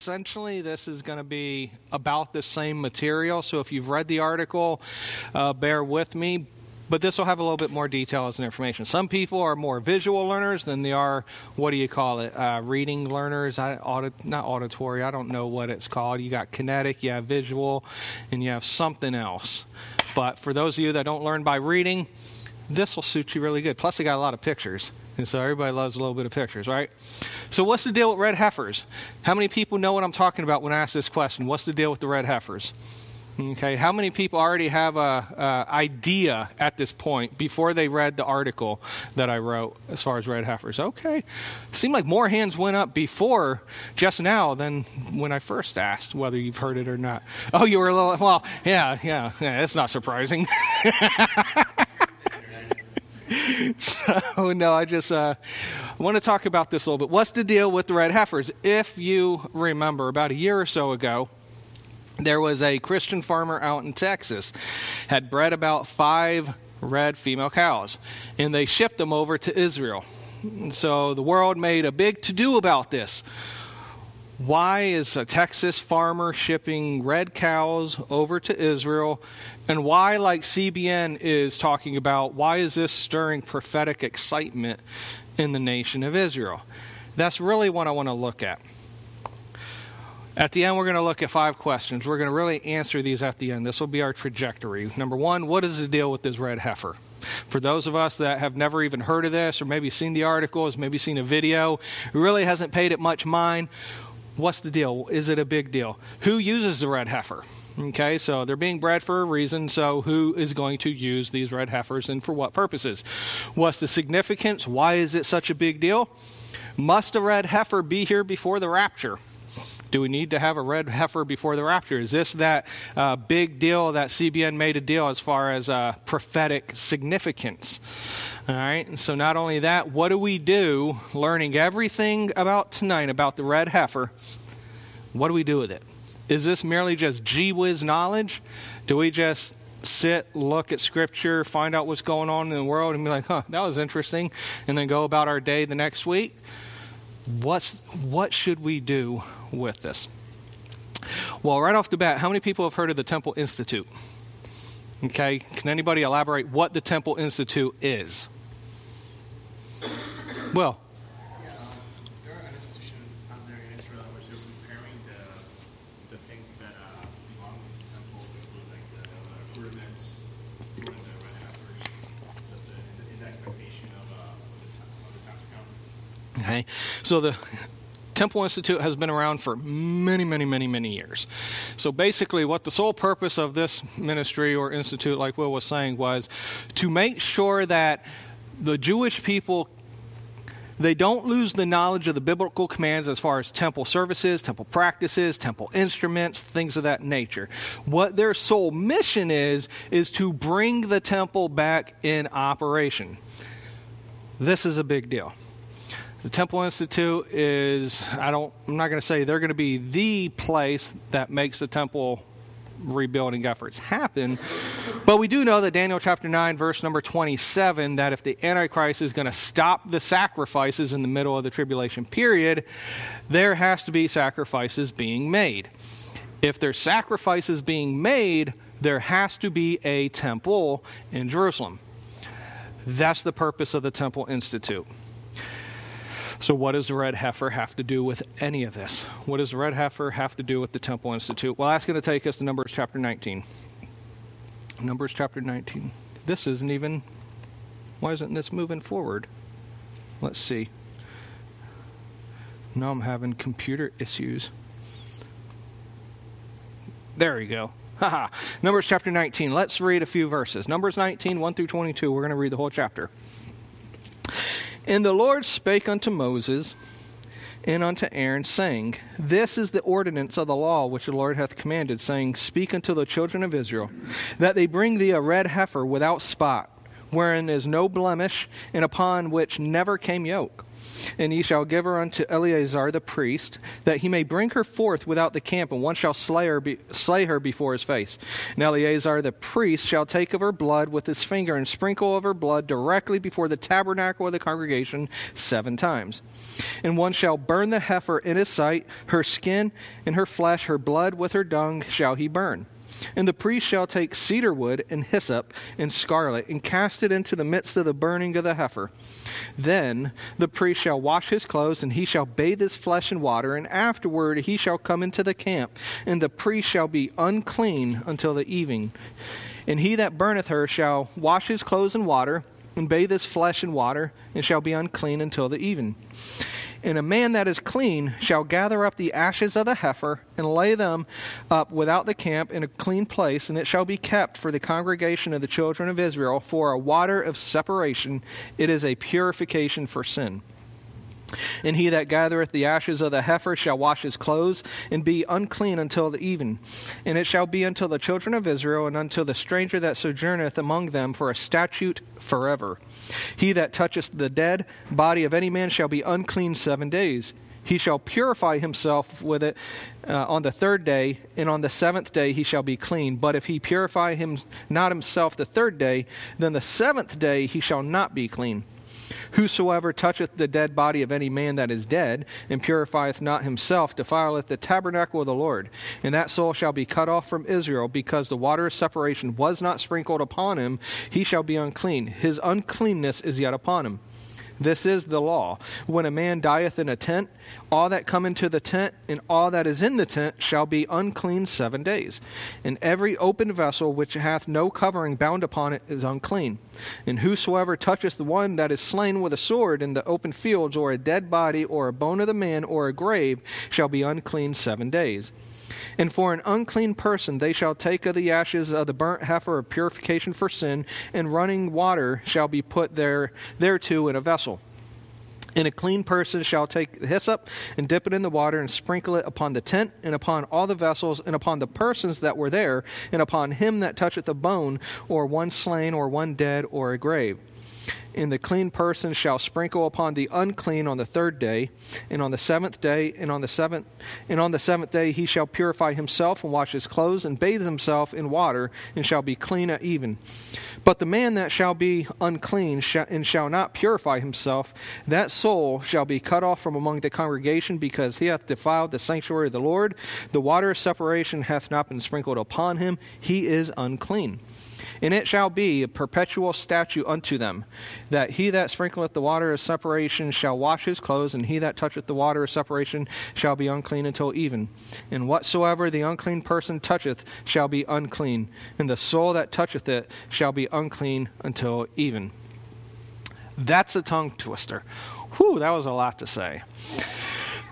essentially this is going to be about the same material so if you've read the article uh, bear with me but this will have a little bit more details and information. Some people are more visual learners than they are what do you call it uh, reading learners? I, audit, not auditory i don't know what it's called. You got kinetic you have visual and you have something else. But for those of you that don't learn by reading this will suit you really good. Plus they got a lot of pictures so everybody loves a little bit of pictures, right? So, what's the deal with red heifers? How many people know what I'm talking about when I ask this question? What's the deal with the red heifers? Okay, how many people already have a, a, idea at this point before they read the article that I wrote as far as red heifers? Okay, seemed like more hands went up before just now than when I first asked whether you've heard it or not. Oh, you were a little well, yeah, yeah, yeah. That's not surprising. so no, I just uh, want to talk about this a little bit. What's the deal with the red heifers? If you remember, about a year or so ago, there was a Christian farmer out in Texas had bred about five red female cows, and they shipped them over to Israel. So the world made a big to do about this. Why is a Texas farmer shipping red cows over to Israel? And why, like CBN is talking about, why is this stirring prophetic excitement in the nation of Israel? That's really what I want to look at. At the end, we're going to look at five questions. We're going to really answer these at the end. This will be our trajectory. Number one, what is the deal with this red heifer? For those of us that have never even heard of this, or maybe seen the articles, maybe seen a video, really hasn't paid it much mind, what's the deal? Is it a big deal? Who uses the red heifer? Okay, so they're being bred for a reason, so who is going to use these red heifers and for what purposes? What's the significance? Why is it such a big deal? Must a red heifer be here before the rapture? Do we need to have a red heifer before the rapture? Is this that uh, big deal that CBN made a deal as far as uh, prophetic significance? All right, and so not only that, what do we do learning everything about tonight about the red heifer? What do we do with it? Is this merely just gee whiz knowledge? Do we just sit, look at scripture, find out what's going on in the world, and be like, huh, that was interesting, and then go about our day the next week? What's, what should we do with this? Well, right off the bat, how many people have heard of the Temple Institute? Okay, can anybody elaborate what the Temple Institute is? Well, Okay, so the Temple Institute has been around for many, many, many, many years. So basically, what the sole purpose of this ministry or institute, like Will was saying, was to make sure that the Jewish people they don't lose the knowledge of the biblical commands as far as temple services, temple practices, temple instruments, things of that nature. What their sole mission is, is to bring the temple back in operation. This is a big deal. The Temple Institute is, I don't, I'm not going to say they're going to be the place that makes the temple rebuilding efforts happen. But we do know that Daniel chapter 9, verse number 27, that if the Antichrist is going to stop the sacrifices in the middle of the tribulation period, there has to be sacrifices being made. If there's sacrifices being made, there has to be a temple in Jerusalem. That's the purpose of the Temple Institute. So, what does the red heifer have to do with any of this? What does the red heifer have to do with the Temple Institute? Well, that's going to take us to Numbers chapter 19. Numbers chapter 19. This isn't even. Why isn't this moving forward? Let's see. No, I'm having computer issues. There we go. Haha. Numbers chapter 19. Let's read a few verses. Numbers 19, 1 through 22. We're going to read the whole chapter. And the Lord spake unto Moses and unto Aaron, saying, This is the ordinance of the law which the Lord hath commanded, saying, Speak unto the children of Israel, that they bring thee a red heifer without spot, wherein is no blemish, and upon which never came yoke. And ye shall give her unto Eleazar the priest, that he may bring her forth without the camp, and one shall slay her, be, slay her before his face. And Eleazar the priest shall take of her blood with his finger and sprinkle of her blood directly before the tabernacle of the congregation seven times. And one shall burn the heifer in his sight, her skin and her flesh, her blood with her dung shall he burn. And the priest shall take cedar wood and hyssop and scarlet and cast it into the midst of the burning of the heifer. Then the priest shall wash his clothes, and he shall bathe his flesh in water, and afterward he shall come into the camp, and the priest shall be unclean until the evening. And he that burneth her shall wash his clothes in water, and bathe his flesh in water, and shall be unclean until the even. And a man that is clean shall gather up the ashes of the heifer and lay them up without the camp in a clean place, and it shall be kept for the congregation of the children of Israel for a water of separation. It is a purification for sin. And he that gathereth the ashes of the heifer shall wash his clothes and be unclean until the even. And it shall be until the children of Israel and until the stranger that sojourneth among them for a statute forever. He that toucheth the dead body of any man shall be unclean seven days. He shall purify himself with it uh, on the third day, and on the seventh day he shall be clean. But if he purify him not himself the third day, then the seventh day he shall not be clean. Whosoever toucheth the dead body of any man that is dead, and purifieth not himself, defileth the tabernacle of the Lord. And that soul shall be cut off from Israel, because the water of separation was not sprinkled upon him. He shall be unclean. His uncleanness is yet upon him. This is the law. When a man dieth in a tent, all that come into the tent and all that is in the tent shall be unclean seven days. And every open vessel which hath no covering bound upon it is unclean. And whosoever toucheth the one that is slain with a sword in the open fields, or a dead body, or a bone of the man, or a grave, shall be unclean seven days. And for an unclean person they shall take of the ashes of the burnt heifer of purification for sin, and running water shall be put there thereto in a vessel. And a clean person shall take hyssop and dip it in the water and sprinkle it upon the tent and upon all the vessels and upon the persons that were there and upon him that toucheth a bone or one slain or one dead or a grave and the clean person shall sprinkle upon the unclean on the third day, and on the seventh day, and on the seventh, and on the seventh day he shall purify himself and wash his clothes and bathe himself in water, and shall be clean at even. But the man that shall be unclean and shall not purify himself, that soul shall be cut off from among the congregation, because he hath defiled the sanctuary of the Lord. The water of separation hath not been sprinkled upon him; he is unclean. And it shall be a perpetual statute unto them, that he that sprinkleth the water of separation shall wash his clothes, and he that toucheth the water of separation shall be unclean until even. And whatsoever the unclean person toucheth shall be unclean, and the soul that toucheth it shall be unclean until even. That's a tongue twister. Whew, that was a lot to say.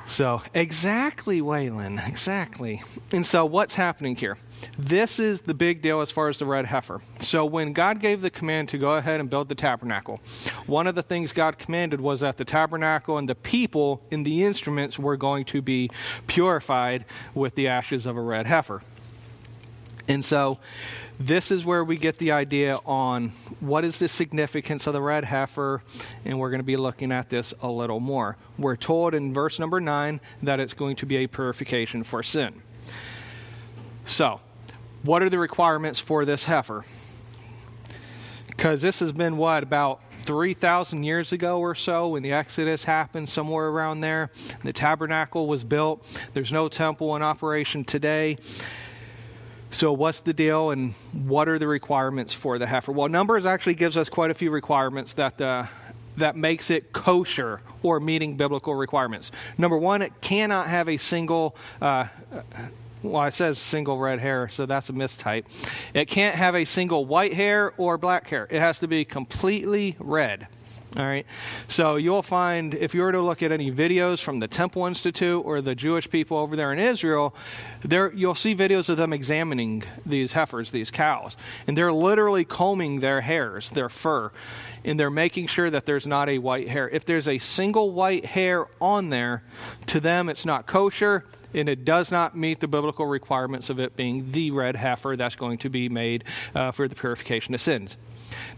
So, exactly, Waylon, exactly. And so, what's happening here? This is the big deal as far as the red heifer. So, when God gave the command to go ahead and build the tabernacle, one of the things God commanded was that the tabernacle and the people in the instruments were going to be purified with the ashes of a red heifer. And so, this is where we get the idea on what is the significance of the red heifer, and we're going to be looking at this a little more. We're told in verse number 9 that it's going to be a purification for sin. So, what are the requirements for this heifer? Because this has been what, about 3,000 years ago or so when the Exodus happened, somewhere around there. The tabernacle was built. There's no temple in operation today. So, what's the deal and what are the requirements for the heifer? Well, Numbers actually gives us quite a few requirements that uh, that makes it kosher or meeting biblical requirements. Number one, it cannot have a single. Uh, well, it says single red hair, so that's a mistype. It can't have a single white hair or black hair. It has to be completely red. All right. So you'll find if you were to look at any videos from the Temple Institute or the Jewish people over there in Israel, there you'll see videos of them examining these heifers, these cows, and they're literally combing their hairs, their fur, and they're making sure that there's not a white hair. If there's a single white hair on there, to them it's not kosher and it does not meet the biblical requirements of it being the red heifer that's going to be made uh, for the purification of sins.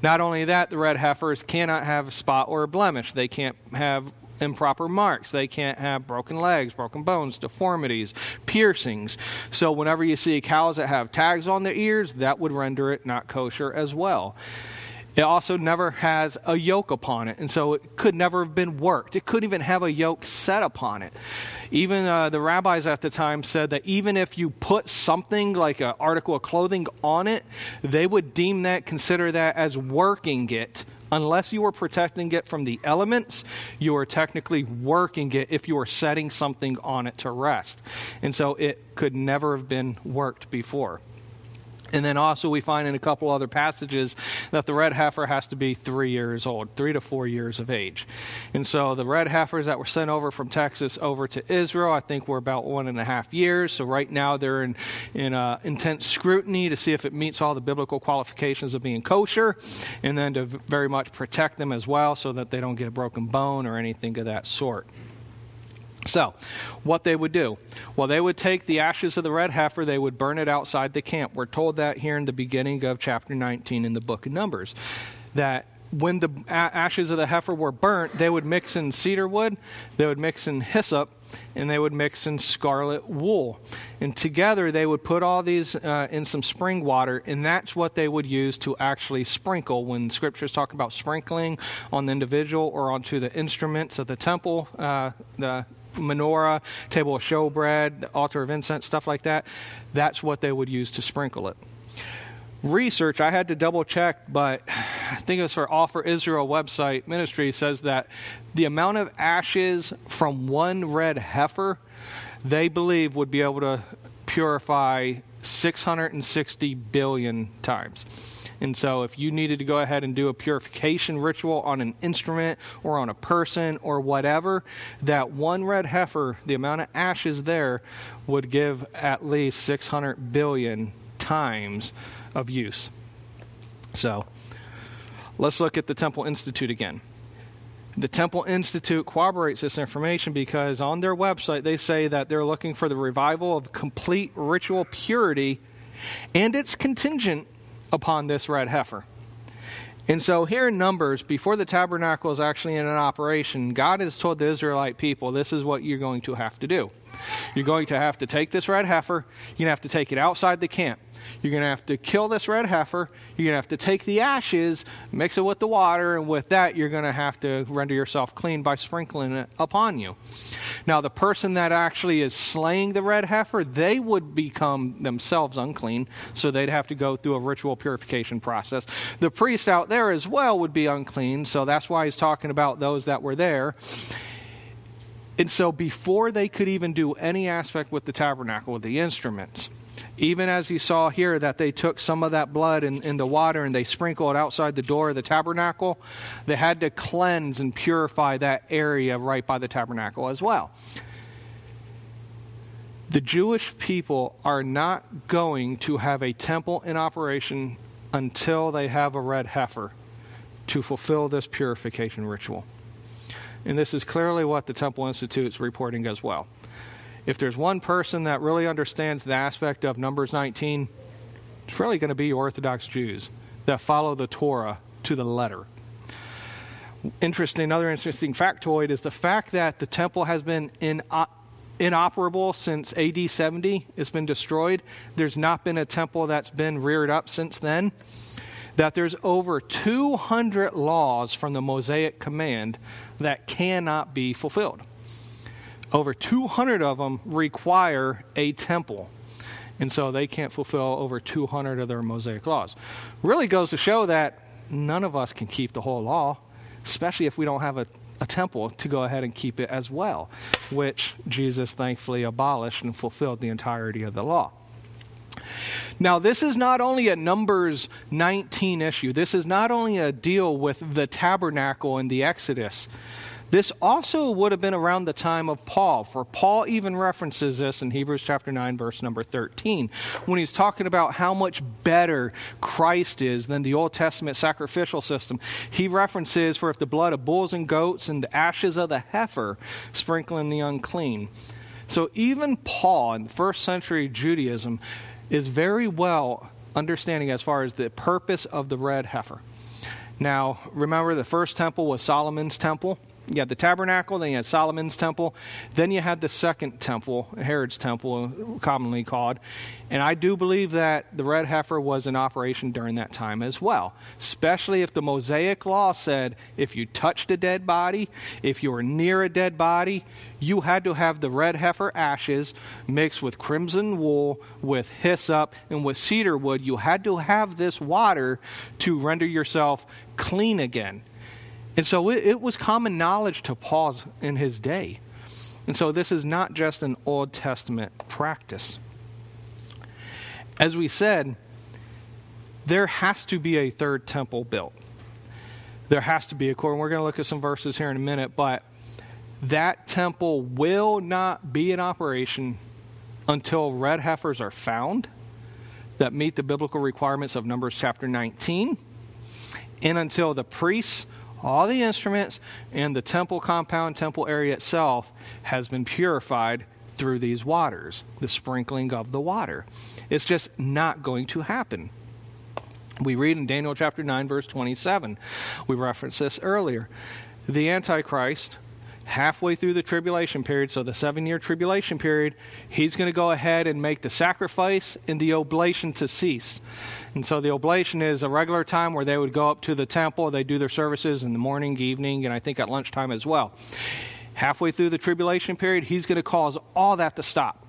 Not only that, the red heifers cannot have a spot or a blemish. They can't have improper marks. They can't have broken legs, broken bones, deformities, piercings. So whenever you see cows that have tags on their ears, that would render it not kosher as well. It also never has a yoke upon it, and so it could never have been worked. It couldn't even have a yoke set upon it. Even uh, the rabbis at the time said that even if you put something like an article of clothing on it, they would deem that, consider that as working it. Unless you were protecting it from the elements, you are technically working it if you were setting something on it to rest. And so it could never have been worked before. And then also, we find in a couple other passages that the red heifer has to be three years old, three to four years of age. And so, the red heifers that were sent over from Texas over to Israel, I think, were about one and a half years. So, right now, they're in, in uh, intense scrutiny to see if it meets all the biblical qualifications of being kosher, and then to very much protect them as well so that they don't get a broken bone or anything of that sort. So, what they would do? Well, they would take the ashes of the red heifer, they would burn it outside the camp. We're told that here in the beginning of chapter 19 in the book of Numbers. That when the ashes of the heifer were burnt, they would mix in cedar wood, they would mix in hyssop, and they would mix in scarlet wool. And together they would put all these uh, in some spring water, and that's what they would use to actually sprinkle when scriptures talk about sprinkling on the individual or onto the instruments of the temple, uh, the menorah, table of showbread, altar of incense, stuff like that. That's what they would use to sprinkle it. Research, I had to double check, but I think it was for for Israel website ministry, says that the amount of ashes from one red heifer they believe would be able to purify 660 billion times. And so, if you needed to go ahead and do a purification ritual on an instrument or on a person or whatever, that one red heifer, the amount of ashes there, would give at least 600 billion times of use. So, let's look at the Temple Institute again. The Temple Institute corroborates this information because on their website they say that they're looking for the revival of complete ritual purity and it's contingent upon this red heifer. And so, here in Numbers, before the tabernacle is actually in an operation, God has told the Israelite people, this is what you're going to have to do. You're going to have to take this red heifer, you're going to have to take it outside the camp. You're going to have to kill this red heifer. You're going to have to take the ashes, mix it with the water, and with that, you're going to have to render yourself clean by sprinkling it upon you. Now, the person that actually is slaying the red heifer, they would become themselves unclean, so they'd have to go through a ritual purification process. The priest out there as well would be unclean, so that's why he's talking about those that were there. And so, before they could even do any aspect with the tabernacle, with the instruments, even as you saw here that they took some of that blood in, in the water and they sprinkled it outside the door of the tabernacle, they had to cleanse and purify that area right by the tabernacle as well. The Jewish people are not going to have a temple in operation until they have a red heifer to fulfill this purification ritual. And this is clearly what the Temple Institute is reporting as well if there's one person that really understands the aspect of Numbers 19, it's really going to be Orthodox Jews that follow the Torah to the letter. Interesting, another interesting factoid is the fact that the temple has been in, uh, inoperable since AD 70. It's been destroyed. There's not been a temple that's been reared up since then. That there's over 200 laws from the Mosaic command that cannot be fulfilled. Over 200 of them require a temple. And so they can't fulfill over 200 of their Mosaic laws. Really goes to show that none of us can keep the whole law, especially if we don't have a, a temple to go ahead and keep it as well, which Jesus thankfully abolished and fulfilled the entirety of the law. Now, this is not only a Numbers 19 issue, this is not only a deal with the tabernacle and the Exodus. This also would have been around the time of Paul, for Paul even references this in Hebrews chapter 9, verse number 13, when he's talking about how much better Christ is than the Old Testament sacrificial system. He references, for if the blood of bulls and goats and the ashes of the heifer sprinkling the unclean. So even Paul in first century Judaism is very well understanding as far as the purpose of the red heifer. Now, remember the first temple was Solomon's temple You had the tabernacle, then you had Solomon's temple, then you had the second temple, Herod's temple, commonly called. And I do believe that the red heifer was in operation during that time as well, especially if the Mosaic law said if you touched a dead body, if you were near a dead body, you had to have the red heifer ashes mixed with crimson wool, with hyssop, and with cedar wood. You had to have this water to render yourself clean again. And so it, it was common knowledge to Paul in his day. And so this is not just an Old Testament practice. As we said, there has to be a third temple built. There has to be a core. And we're going to look at some verses here in a minute, but that temple will not be in operation until red heifers are found that meet the biblical requirements of Numbers chapter 19, and until the priests all the instruments and the temple compound, temple area itself has been purified through these waters, the sprinkling of the water. It's just not going to happen. We read in Daniel chapter 9, verse 27. We referenced this earlier. The Antichrist, halfway through the tribulation period, so the seven year tribulation period, he's going to go ahead and make the sacrifice and the oblation to cease. And so the oblation is a regular time where they would go up to the temple. They do their services in the morning, evening, and I think at lunchtime as well. Halfway through the tribulation period, he's going to cause all that to stop,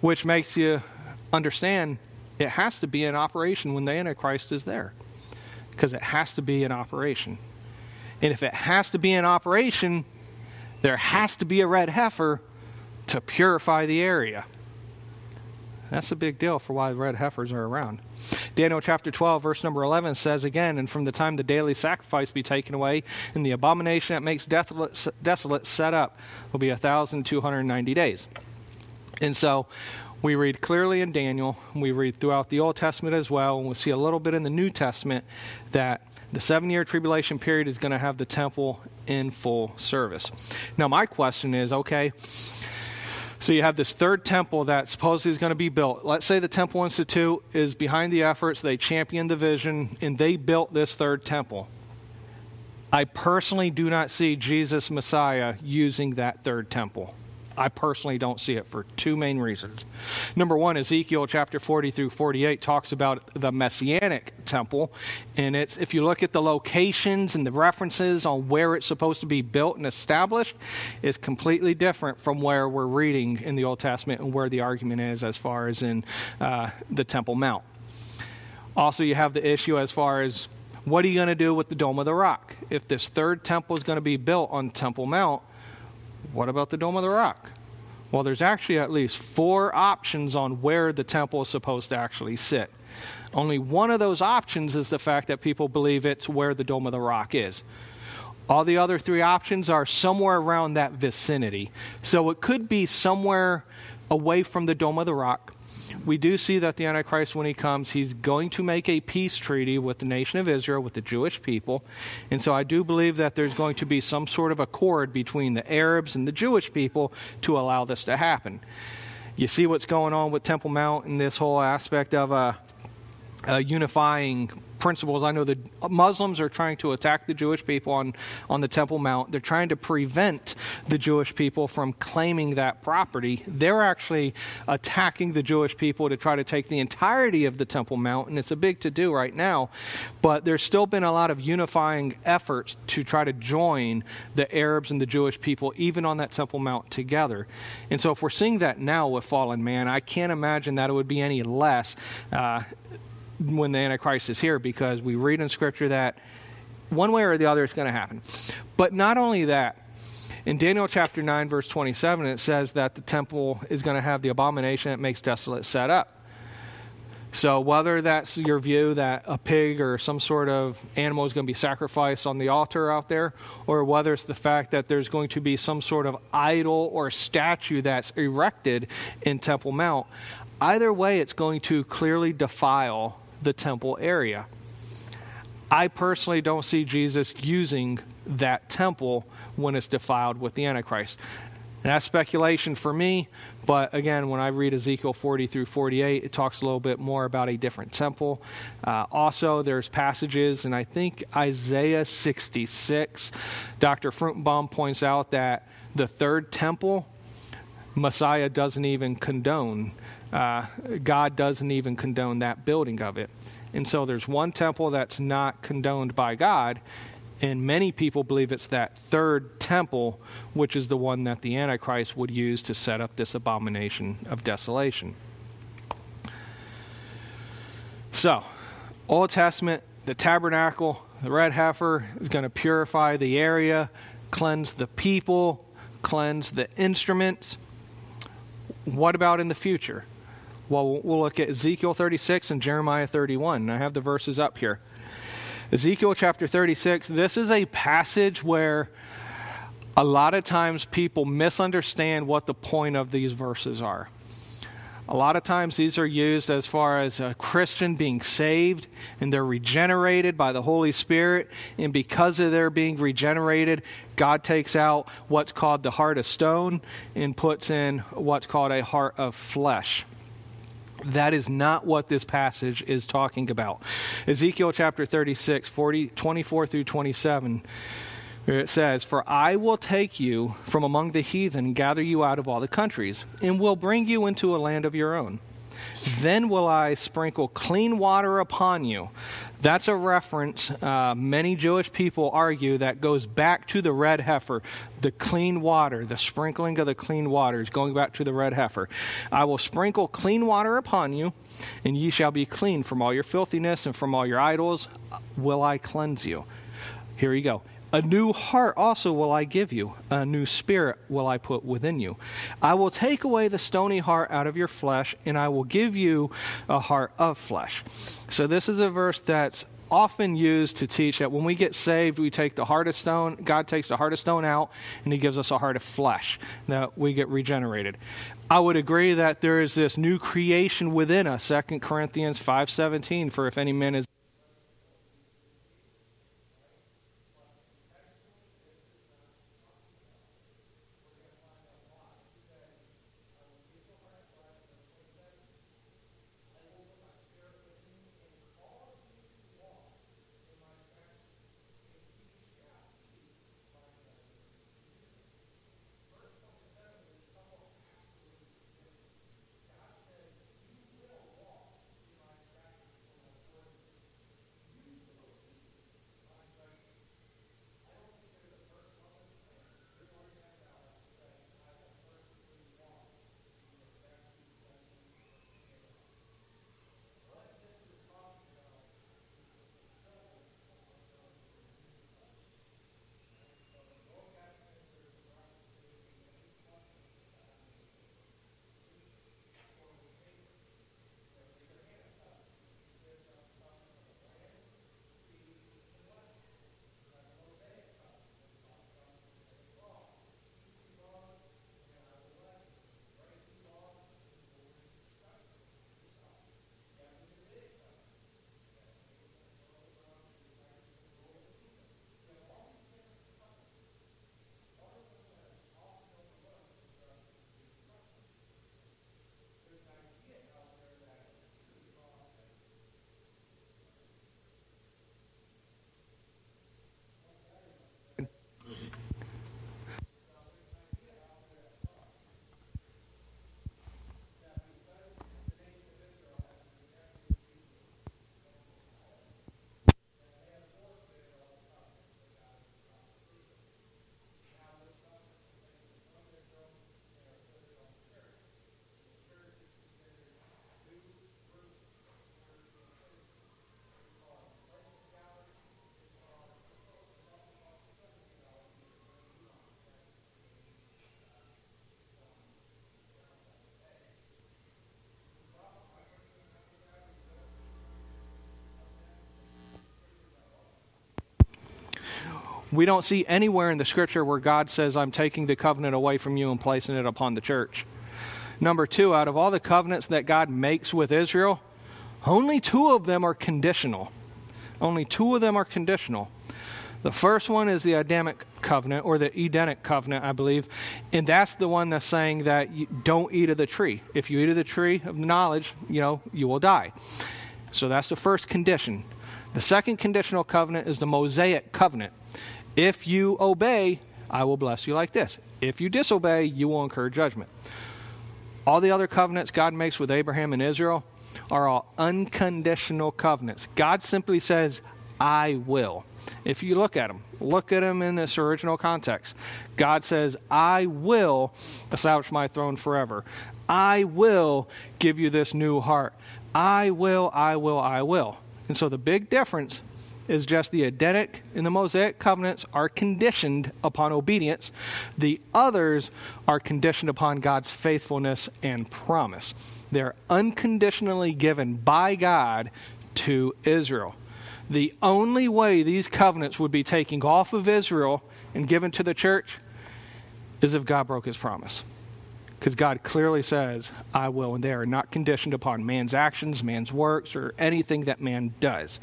which makes you understand it has to be in operation when the Antichrist is there, because it has to be in operation. And if it has to be in operation, there has to be a red heifer to purify the area. That's a big deal for why red heifers are around. Daniel chapter 12, verse number 11 says again, And from the time the daily sacrifice be taken away, and the abomination that makes desolate, desolate set up, will be 1,290 days. And so we read clearly in Daniel, we read throughout the Old Testament as well, and we see a little bit in the New Testament that the seven year tribulation period is going to have the temple in full service. Now, my question is okay, so you have this third temple that supposedly is going to be built. Let's say the Temple Institute is behind the efforts, they championed the vision, and they built this third temple. I personally do not see Jesus Messiah using that third temple. I personally don't see it for two main reasons. Number one, Ezekiel chapter 40 through 48 talks about the messianic temple. And it's if you look at the locations and the references on where it's supposed to be built and established, is completely different from where we're reading in the Old Testament and where the argument is as far as in uh, the Temple Mount. Also, you have the issue as far as what are you going to do with the Dome of the Rock? If this third temple is going to be built on Temple Mount, what about the Dome of the Rock? Well, there's actually at least four options on where the temple is supposed to actually sit. Only one of those options is the fact that people believe it's where the Dome of the Rock is. All the other three options are somewhere around that vicinity. So it could be somewhere away from the Dome of the Rock, we do see that the Antichrist, when he comes, he's going to make a peace treaty with the nation of Israel, with the Jewish people. And so I do believe that there's going to be some sort of accord between the Arabs and the Jewish people to allow this to happen. You see what's going on with Temple Mount and this whole aspect of a, a unifying principles. I know the Muslims are trying to attack the Jewish people on, on the Temple Mount. They're trying to prevent the Jewish people from claiming that property. They're actually attacking the Jewish people to try to take the entirety of the Temple Mount, and it's a big to do right now. But there's still been a lot of unifying efforts to try to join the Arabs and the Jewish people, even on that Temple Mount together. And so if we're seeing that now with fallen man, I can't imagine that it would be any less. Uh, when the Antichrist is here because we read in Scripture that one way or the other it's going to happen. But not only that, in Daniel chapter 9, verse 27, it says that the temple is going to have the abomination that makes desolate set up. So, whether that's your view that a pig or some sort of animal is going to be sacrificed on the altar out there, or whether it's the fact that there's going to be some sort of idol or statue that's erected in Temple Mount, either way, it's going to clearly defile the temple area. I personally don't see Jesus using that temple when it's defiled with the Antichrist. And that's speculation for me, but again, when I read Ezekiel 40 through 48, it talks a little bit more about a different temple. Uh, also, there's passages, and I think Isaiah 66, Dr. Fruchtenbaum points out that the third temple, Messiah doesn't even condone. Uh, God doesn't even condone that building of it. And so there's one temple that's not condoned by God, and many people believe it's that third temple, which is the one that the Antichrist would use to set up this abomination of desolation. So, Old Testament, the tabernacle, the red heifer is going to purify the area, cleanse the people, cleanse the instruments. What about in the future? Well, we'll look at Ezekiel 36 and Jeremiah 31. I have the verses up here. Ezekiel chapter 36, this is a passage where a lot of times people misunderstand what the point of these verses are. A lot of times these are used as far as a Christian being saved and they're regenerated by the Holy Spirit. And because of their being regenerated, God takes out what's called the heart of stone and puts in what's called a heart of flesh. That is not what this passage is talking about. Ezekiel chapter 36, 40, 24 through 27, it says, For I will take you from among the heathen gather you out of all the countries, and will bring you into a land of your own. Then will I sprinkle clean water upon you, that's a reference, uh, many Jewish people argue, that goes back to the red heifer, the clean water, the sprinkling of the clean waters, going back to the red heifer. I will sprinkle clean water upon you, and ye shall be clean from all your filthiness and from all your idols will I cleanse you. Here you go. A new heart also will I give you, a new spirit will I put within you. I will take away the stony heart out of your flesh, and I will give you a heart of flesh. So, this is a verse that's often used to teach that when we get saved, we take the heart of stone, God takes the heart of stone out, and He gives us a heart of flesh, that we get regenerated. I would agree that there is this new creation within us, 2 Corinthians 5.17, for if any man is we don't see anywhere in the scripture where God says, I'm taking the covenant away from you and placing it upon the church. Number two, out of all the covenants that God makes with Israel, only two of them are conditional. Only two of them are conditional. The first one is the Adamic covenant or the Edenic covenant, I believe. And that's the one that's saying that you don't eat of the tree. If you eat of the tree of knowledge, you know, you will die. So that's the first condition. The second conditional covenant is the Mosaic covenant. If you obey, I will bless you like this. If you disobey, you will incur judgment. All the other covenants God makes with Abraham and Israel are all unconditional covenants. God simply says, I will. If you look at them, look at them in this original context. God says, I will establish my throne forever. I will give you this new heart. I will, I will, I will. And so the big difference is just the Edenic and the Mosaic covenants are conditioned upon obedience. The others are conditioned upon God's faithfulness and promise. They're unconditionally given by God to Israel. The only way these covenants would be taken off of Israel and given to the church is if God broke his promise. Because God clearly says, I will, and they are not conditioned upon man's actions, man's works, or anything that man does.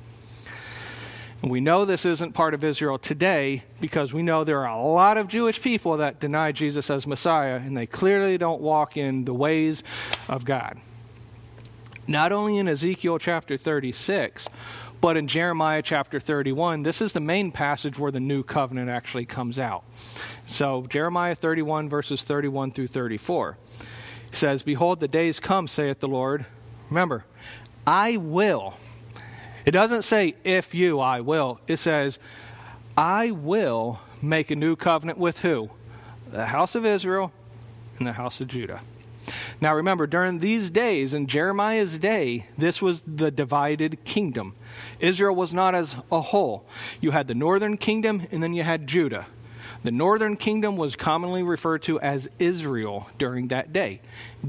And we know this isn't part of Israel today because we know there are a lot of Jewish people that deny Jesus as Messiah, and they clearly don't walk in the ways of God. Not only in Ezekiel chapter 36, but in Jeremiah chapter 31, this is the main passage where the new covenant actually comes out. So, Jeremiah 31, verses 31 through 34 says, Behold, the days come, saith the Lord. Remember, I will. It doesn't say, if you, I will. It says, I will make a new covenant with who? The house of Israel and the house of Judah. Now remember, during these days, in Jeremiah's day, this was the divided kingdom. Israel was not as a whole. You had the northern kingdom, and then you had Judah. The northern kingdom was commonly referred to as Israel during that day.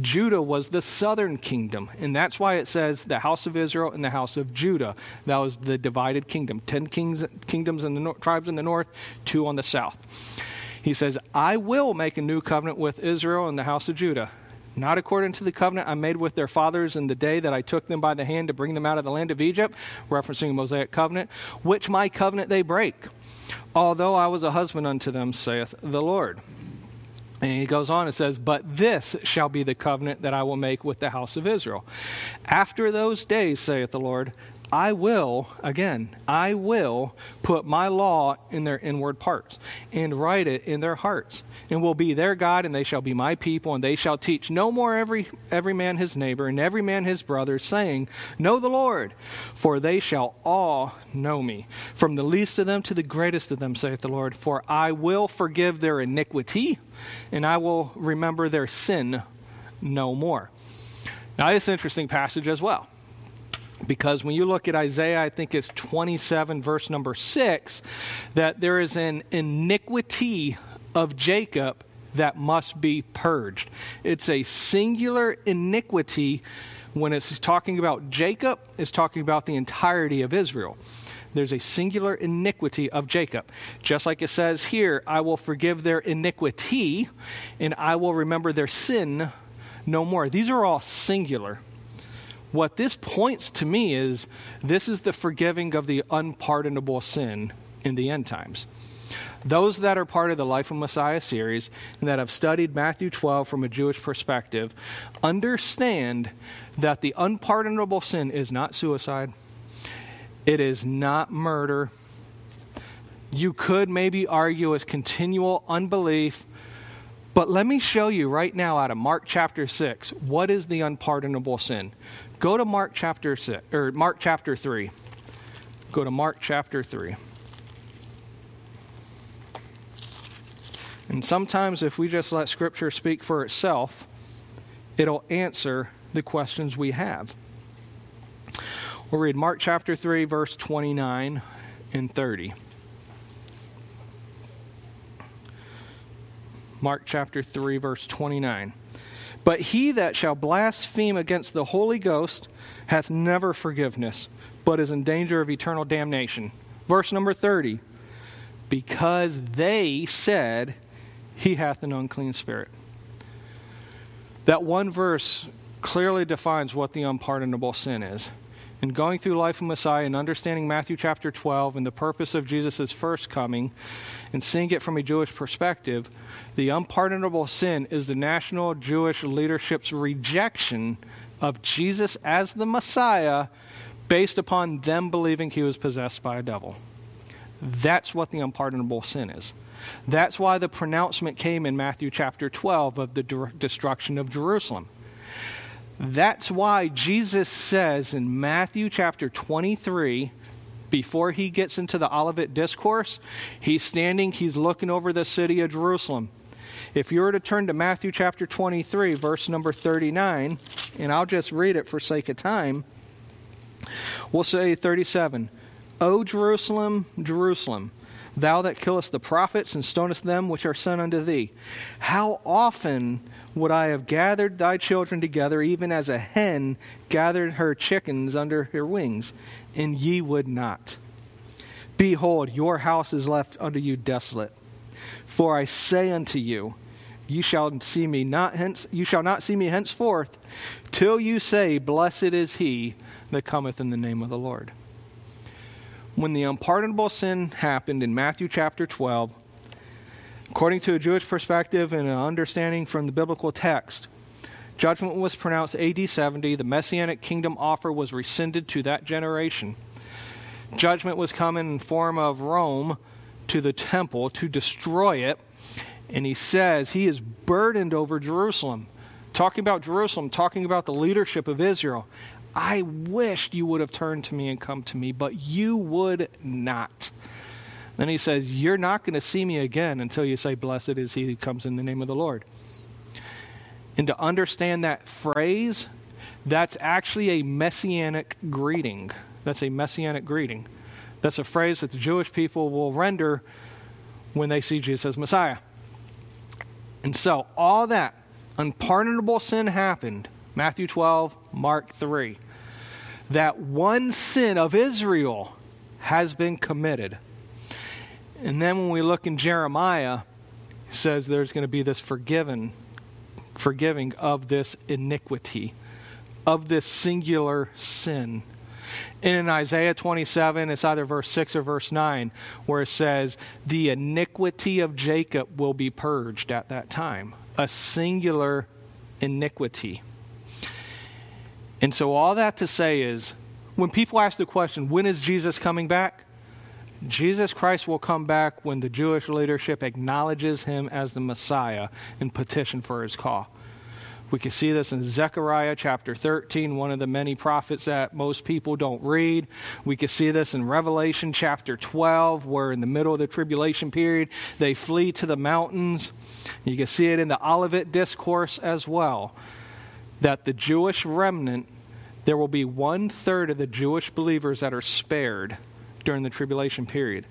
Judah was the southern kingdom, and that's why it says the house of Israel and the house of Judah. That was the divided kingdom. Ten kings, kingdoms in the no- tribes in the north, two on the south. He says, I will make a new covenant with Israel and the house of Judah not according to the covenant I made with their fathers in the day that I took them by the hand to bring them out of the land of Egypt, referencing the Mosaic covenant, which my covenant they break, although I was a husband unto them, saith the Lord. And he goes on and says, But this shall be the covenant that I will make with the house of Israel. After those days, saith the Lord, I will, again, I will put my law in their inward parts and write it in their hearts, and will be their God, and they shall be my people, and they shall teach no more every, every man his neighbor, and every man his brother, saying, Know the Lord, for they shall all know me, from the least of them to the greatest of them, saith the Lord. For I will forgive their iniquity, and I will remember their sin no more. Now, this interesting passage as well because when you look at Isaiah, I think it's 27, verse number 6, that there is an iniquity of Jacob that must be purged. It's a singular iniquity when it's talking about Jacob, it's talking about the entirety of Israel. There's a singular iniquity of Jacob. Just like it says here, I will forgive their iniquity and I will remember their sin no more. These are all singular what this points to me is this is the forgiving of the unpardonable sin in the end times. Those that are part of the Life of Messiah series and that have studied Matthew 12 from a Jewish perspective understand that the unpardonable sin is not suicide, it is not murder. You could maybe argue as continual unbelief. But let me show you right now out of Mark chapter 6 what is the unpardonable sin. Go to Mark chapter six, or Mark chapter 3. Go to Mark chapter 3. And sometimes, if we just let Scripture speak for itself, it'll answer the questions we have. We'll read Mark chapter 3, verse 29 and 30. Mark chapter 3, verse 29. But he that shall blaspheme against the Holy Ghost hath never forgiveness, but is in danger of eternal damnation. Verse number 30 Because they said, He hath an unclean spirit. That one verse clearly defines what the unpardonable sin is. In going through life of Messiah and understanding Matthew chapter 12 and the purpose of Jesus' first coming and seeing it from a Jewish perspective, the unpardonable sin is the national Jewish leadership's rejection of Jesus as the Messiah based upon them believing he was possessed by a devil. That's what the unpardonable sin is. That's why the pronouncement came in Matthew chapter 12 of the de- destruction of Jerusalem. That's why Jesus says in Matthew chapter 23, before he gets into the Olivet Discourse, he's standing, he's looking over the city of Jerusalem. If you were to turn to Matthew chapter 23, verse number 39, and I'll just read it for sake of time, we'll say 37. O Jerusalem, Jerusalem, thou that killest the prophets and stonest them which are sent unto thee, how often would I have gathered thy children together, even as a hen gathered her chickens under her wings, and ye would not. Behold, your house is left unto you desolate. For I say unto you, you shall see me not hence you shall not see me henceforth till you say, Blessed is he that cometh in the name of the Lord. When the unpardonable sin happened in Matthew chapter 12, According to a Jewish perspective and an understanding from the biblical text, judgment was pronounced AD 70. The messianic kingdom offer was rescinded to that generation. Judgment was coming in form of Rome to the temple to destroy it. And he says he is burdened over Jerusalem. Talking about Jerusalem, talking about the leadership of Israel. I wished you would have turned to me and come to me, but you would not. Then he says, You're not going to see me again until you say, Blessed is he who comes in the name of the Lord. And to understand that phrase, that's actually a messianic greeting. That's a messianic greeting. That's a phrase that the Jewish people will render when they see Jesus as Messiah. And so, all that unpardonable sin happened Matthew 12, Mark 3. That one sin of Israel has been committed. And then when we look in Jeremiah, it says there's going to be this forgiven, forgiving of this iniquity, of this singular sin. And in Isaiah 27, it's either verse 6 or verse 9, where it says, The iniquity of Jacob will be purged at that time. A singular iniquity. And so, all that to say is, when people ask the question, when is Jesus coming back? Jesus Christ will come back when the Jewish leadership acknowledges him as the Messiah and petition for his call. We can see this in Zechariah chapter 13, one of the many prophets that most people don't read. We can see this in Revelation chapter 12, where in the middle of the tribulation period, they flee to the mountains. You can see it in the Olivet Discourse as well, that the Jewish remnant, there will be one third of the Jewish believers that are spared during the tribulation period.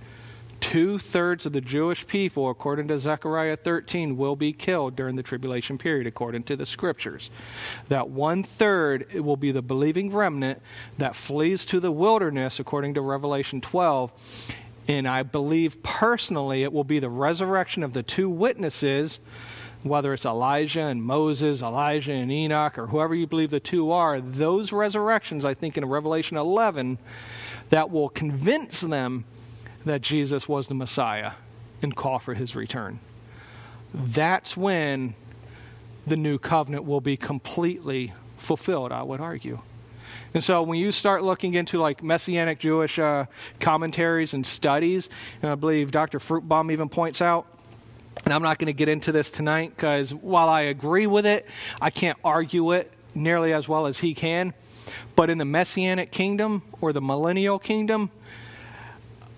Two thirds of the Jewish people, according to Zechariah 13, will be killed during the tribulation period, according to the scriptures. That one third will be the believing remnant that flees to the wilderness, according to Revelation 12. And I believe personally it will be the resurrection of the two witnesses, whether it's Elijah and Moses, Elijah and Enoch, or whoever you believe the two are. Those resurrections, I think in Revelation 11, that will convince them that Jesus was the Messiah and call for his return. That's when the new covenant will be completely fulfilled, I would argue. And so when you start looking into like Messianic Jewish uh, commentaries and studies, and I believe Dr. Fruchtenbaum even points out, and I'm not going to get into this tonight because while I agree with it, I can't argue it nearly as well as he can. But in the messianic kingdom or the millennial kingdom,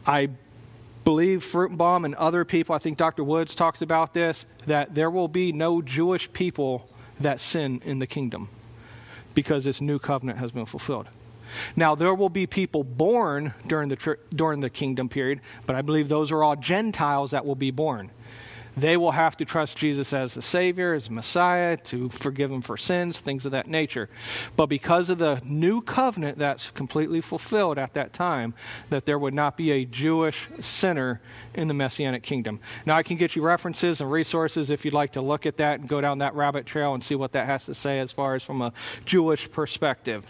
I believe Fruchtenbaum and other people, I think Dr. Woods talks about this, that there will be no Jewish people that sin in the kingdom because this new covenant has been fulfilled. Now, there will be people born during the, during the kingdom period, but I believe those are all Gentiles that will be born. They will have to trust Jesus as the Savior, as Messiah, to forgive them for sins, things of that nature. But because of the new covenant that's completely fulfilled at that time, that there would not be a Jewish sinner in the Messianic kingdom. Now, I can get you references and resources if you'd like to look at that and go down that rabbit trail and see what that has to say as far as from a Jewish perspective.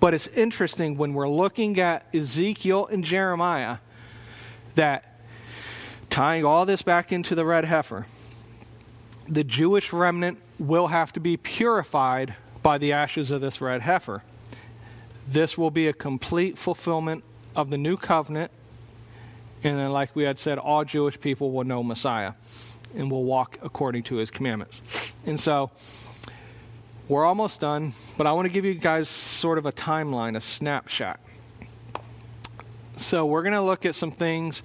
But it's interesting when we're looking at Ezekiel and Jeremiah that tying all this back into the red heifer, the Jewish remnant will have to be purified by the ashes of this red heifer. This will be a complete fulfillment of the new covenant. And then, like we had said, all Jewish people will know Messiah and will walk according to his commandments. And so, we're almost done, but I want to give you guys sort of a timeline, a snapshot. So, we're going to look at some things.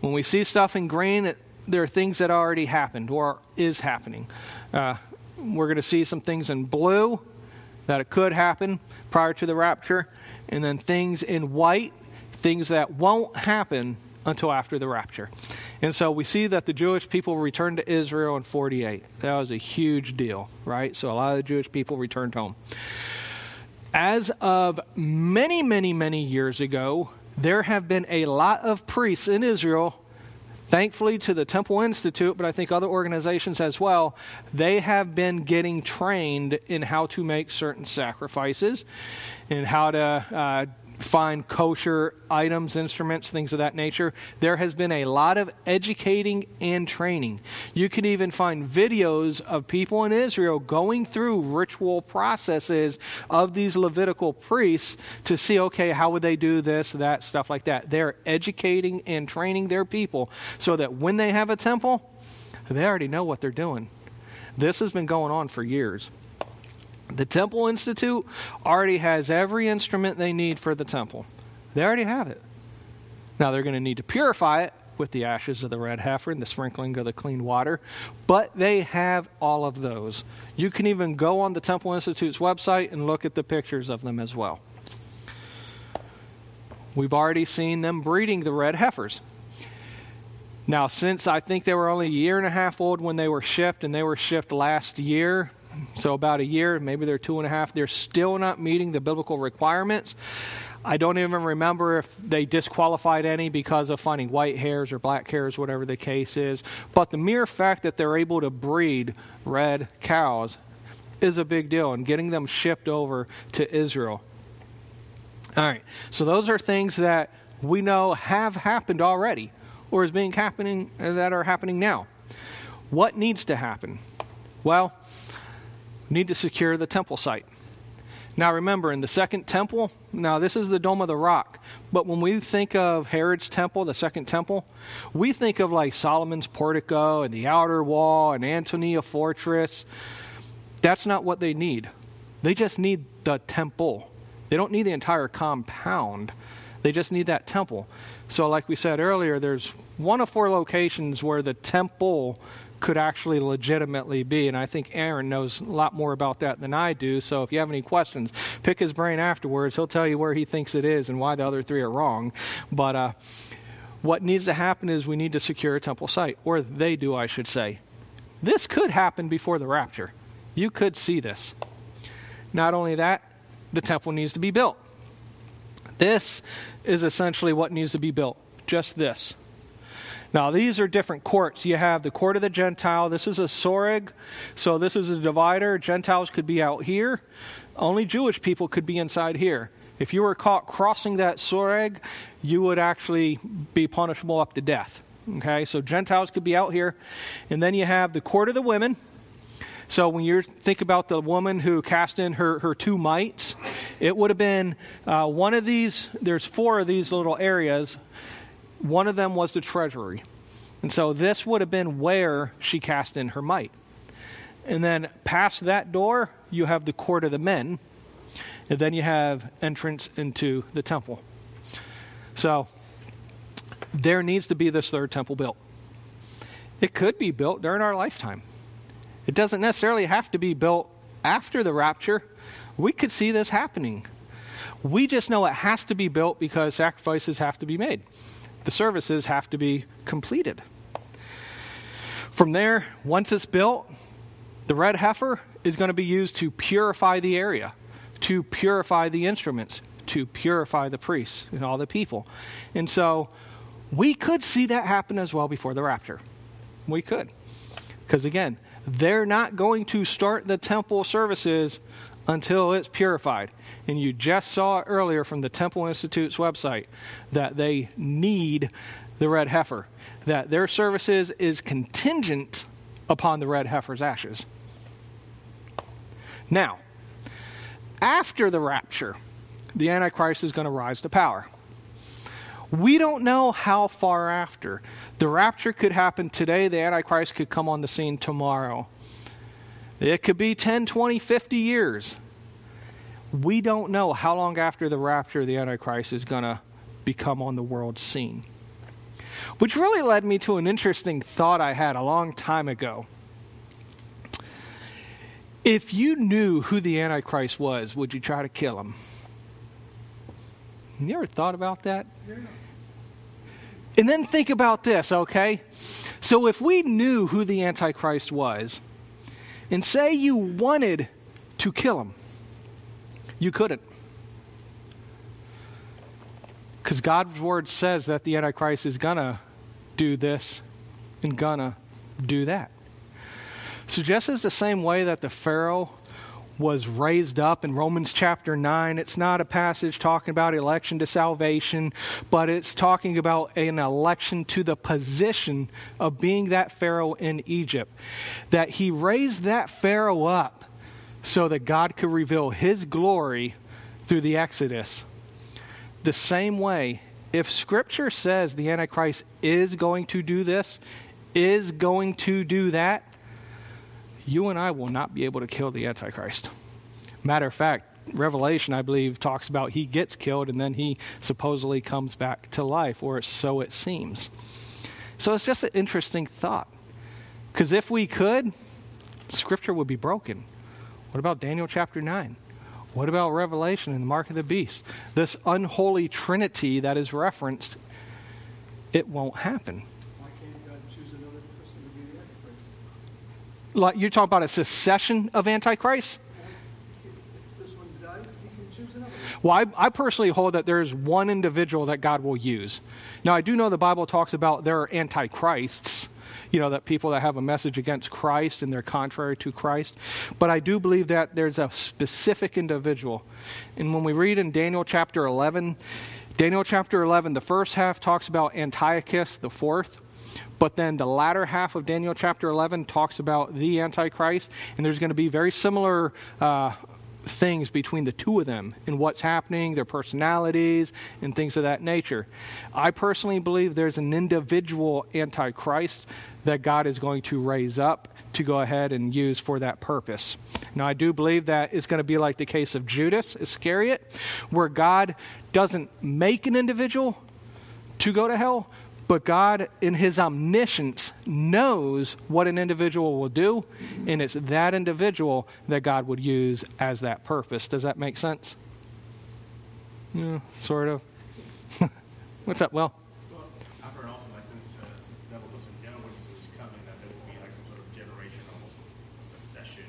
When we see stuff in green, there are things that already happened or is happening. Uh, we're going to see some things in blue that it could happen prior to the rapture, and then things in white, things that won't happen until after the rapture. And so we see that the Jewish people returned to Israel in 48. That was a huge deal, right? So a lot of the Jewish people returned home. As of many, many, many years ago, there have been a lot of priests in Israel Thankfully to the Temple Institute, but I think other organizations as well, they have been getting trained in how to make certain sacrifices and how to uh, find kosher items, instruments, things of that nature. There has been a lot of educating and training. You can even find videos of people in Israel going through ritual processes of these Levitical priests to see, okay, how would they do this, that, stuff like that. They're educating and training their people so that when they have a temple, they already know what they're doing. This has been going on for years. The Temple Institute already has every instrument they need for the temple. They already have it. Now they're going to need to purify it with the ashes of the red heifer and the sprinkling of the clean water, but they have all of those. You can even go on the Temple Institute's website and look at the pictures of them as well. We've already seen them breeding the red heifers. Now, since I think they were only a year and a half old when they were shipped, and they were shipped last year, so about a year, maybe they're two and a half. They're still not meeting the biblical requirements. I don't even remember if they disqualified any because of finding white hairs or black hairs, whatever the case is. But the mere fact that they're able to breed red cows is a big deal, and getting them shipped over to Israel. All right, so those are things that we know have happened already, or is being happening that are happening now. What needs to happen? Well, need to secure the temple site. Now, remember, in the second temple, now this is the Dome of the Rock, but when we think of Herod's temple, the second temple, we think of like Solomon's portico and the outer wall and Antonia fortress. That's not what they need. They just need the temple. They don't need the entire compound, they just need that temple. So, like we said earlier, there's one of four locations where the temple could actually legitimately be. And I think Aaron knows a lot more about that than I do. So if you have any questions, pick his brain afterwards. He'll tell you where he thinks it is and why the other three are wrong. But uh, what needs to happen is we need to secure a temple site, or they do, I should say. This could happen before the rapture. You could see this. Not only that, the temple needs to be built. This is essentially what needs to be built. Just this. Now, these are different courts. You have the court of the Gentile. This is a soreg. So, this is a divider. Gentiles could be out here. Only Jewish people could be inside here. If you were caught crossing that soreg, you would actually be punishable up to death. Okay, so Gentiles could be out here. And then you have the court of the women. So when you think about the woman who cast in her, her two mites, it would have been uh, one of these, there's four of these little areas. One of them was the treasury. And so this would have been where she cast in her mite. And then past that door, you have the court of the men. And then you have entrance into the temple. So there needs to be this third temple built. It could be built during our lifetime. It doesn't necessarily have to be built after the rapture. We could see this happening. We just know it has to be built because sacrifices have to be made the services have to be completed. From there, once it's built, the red heifer is going to be used to purify the area, to purify the instruments, to purify the priests and all the people. And so we could see that happen as well before the rapture. We could. Because again, they're not going to start the temple services until it's purified. And you just saw earlier from the Temple Institute's website that they need the red heifer, that their services is contingent upon the red heifer's ashes. Now, after the rapture, the Antichrist is going to rise to power. We don't know how far after. The rapture could happen today, the Antichrist could come on the scene tomorrow. It could be 10, 20, 50 years. We don't know how long after the rapture the Antichrist is going to become on the world scene. Which really led me to an interesting thought I had a long time ago. If you knew who the Antichrist was, would you try to kill him? You ever thought about that? And then think about this, okay? So if we knew who the Antichrist was, and say you wanted to kill him, you couldn't. Because God's word says that the Antichrist is gonna do this and gonna do that. So, just as the same way that the Pharaoh was raised up in Romans chapter 9. It's not a passage talking about election to salvation, but it's talking about an election to the position of being that Pharaoh in Egypt. That he raised that Pharaoh up so that God could reveal his glory through the Exodus. The same way, if Scripture says the Antichrist is going to do this, is going to do that, you and I will not be able to kill the Antichrist. Matter of fact, Revelation, I believe, talks about he gets killed and then he supposedly comes back to life, or so it seems. So it's just an interesting thought. Because if we could, Scripture would be broken. What about Daniel chapter 9? What about Revelation and the mark of the beast? This unholy trinity that is referenced, it won't happen. Like you're talking about a secession of Antichrist? Well, I, I, personally hold that there's one individual that God will use. Now, I do know the Bible talks about there are antichrists, you know, that people that have a message against Christ and they're contrary to Christ. But I do believe that there's a specific individual. And when we read in Daniel chapter 11, Daniel chapter 11, the first half talks about Antiochus the fourth. But then the latter half of Daniel chapter 11 talks about the Antichrist, and there's going to be very similar uh, things between the two of them and what's happening, their personalities, and things of that nature. I personally believe there's an individual Antichrist that God is going to raise up to go ahead and use for that purpose. Now, I do believe that it's going to be like the case of Judas Iscariot, where God doesn't make an individual to go to hell, but God, in His omniscience, knows what an individual will do, and it's that individual that God would use as that purpose. Does that make sense? Yeah, sort of. What's up, Well, I've heard also that since uh, that was coming, that there will be like some sort of generation, almost succession,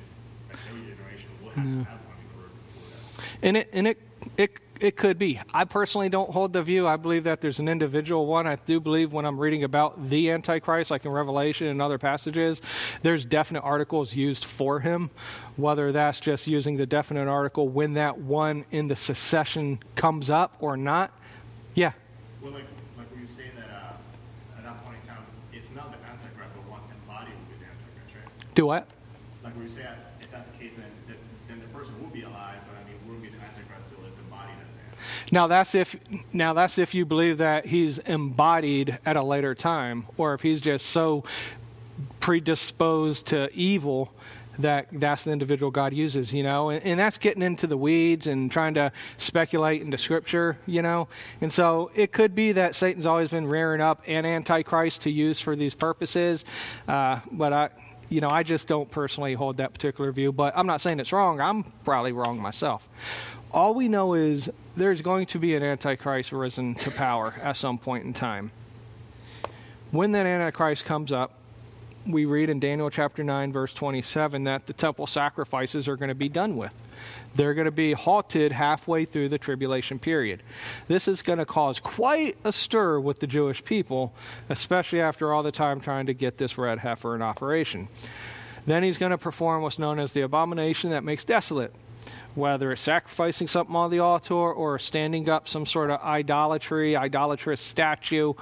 like every generation will have to one for, for that. And it, and it, it it could be. I personally don't hold the view. I believe that there's an individual one. I do believe when I'm reading about the Antichrist, like in Revelation and other passages, there's definite articles used for him. Whether that's just using the definite article when that one in the secession comes up or not. Yeah. Well, like, like were you saying that uh, at that point in time, it's not the Antichrist, but once embodied will the Antichrist, right? Do what? Like were you saying, if that's the case, then, then the person will be alive, but I mean, will be the Antichrist still is embodied as now that's if now that's if you believe that he's embodied at a later time, or if he's just so predisposed to evil that that's the individual God uses, you know, and, and, that's getting into the weeds and trying to speculate into Scripture, you know, and so it could be that Satan's always been rearing up an antichrist to use for these purposes, uh, but I, you know, I just don't personally hold that particular view. But I'm not saying it's wrong. I'm probably wrong myself. All we know is there's going to be an Antichrist risen to power at some point in time. When that Antichrist comes up, we read in Daniel chapter 9, verse 27, that the temple sacrifices are going to be done with. They're going to be halted halfway through the tribulation period. This is going to cause quite a stir with the Jewish people, especially after all the time trying to get this red heifer in operation. Then he's going to perform what's known as the abomination that makes desolate whether it's sacrificing something on the altar or standing up some sort of idolatry, idolatrous statue,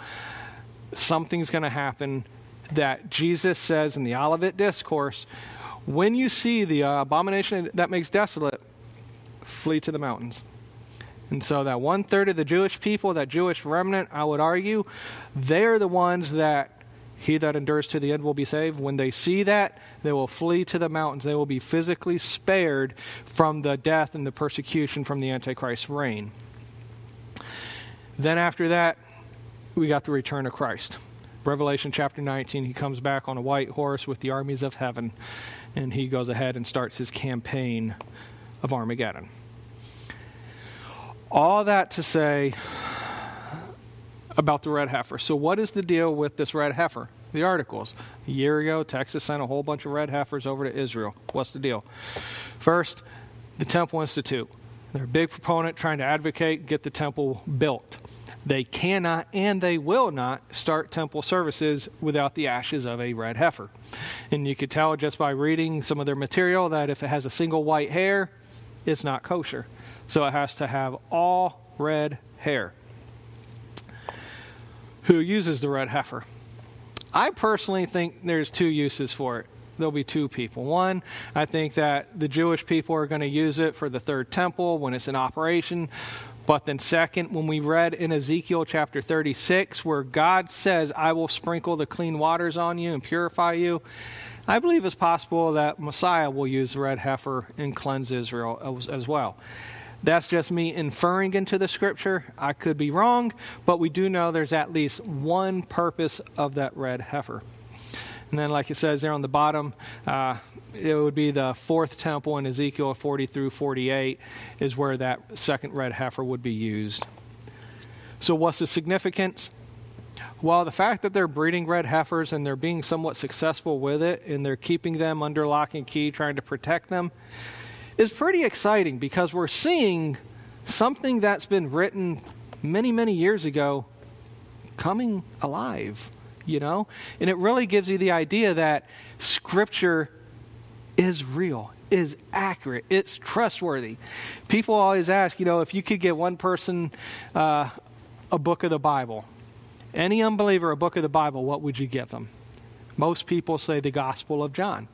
something's going to happen that Jesus says in the Olivet Discourse when you see the uh, abomination that makes desolate, flee to the mountains. And so, that one third of the Jewish people, that Jewish remnant, I would argue, they're the ones that he that endures to the end will be saved. When they see that, they will flee to the mountains. They will be physically spared from the death and the persecution from the Antichrist's reign. Then, after that, we got the return of Christ. Revelation chapter 19, he comes back on a white horse with the armies of heaven, and he goes ahead and starts his campaign of Armageddon. All that to say, about the red heifer. So, what is the deal with this red heifer? The articles. A year ago, Texas sent a whole bunch of red heifers over to Israel. What's the deal? First, the Temple Institute. They're a big proponent trying to advocate get the temple built. They cannot and they will not start temple services without the ashes of a red heifer. And you could tell just by reading some of their material that if it has a single white hair, it's not kosher. So it has to have all red hair who uses the red heifer. I personally think there's two uses for it. There'll be two people. One, I think that the Jewish people are going to use it for the third temple when it's in operation. But then, second, when we read in Ezekiel chapter 36, where God says, I will sprinkle the clean waters on you and purify you, I believe it's possible that Messiah will use the red heifer and cleanse Israel as, as well. That's just me inferring into the scripture. I could be wrong, but we do know there's at least one purpose of that red heifer. And then, like it says there on the bottom, uh, it would be the fourth temple in Ezekiel 40 through 48 is where that second red heifer would be used. So, what's the significance? Well, the fact that they're breeding red heifers and they're being somewhat successful with it and they're keeping them under lock and key, trying to protect them, is pretty exciting because we're seeing something that's been written many, many years ago coming alive, you know? And it really gives you the idea that Scripture is real, is accurate, it's trustworthy. People always ask, you know, if you could give one person uh, a book of the Bible, any unbeliever a book of the Bible, what would you give them? Most people say the Gospel of John.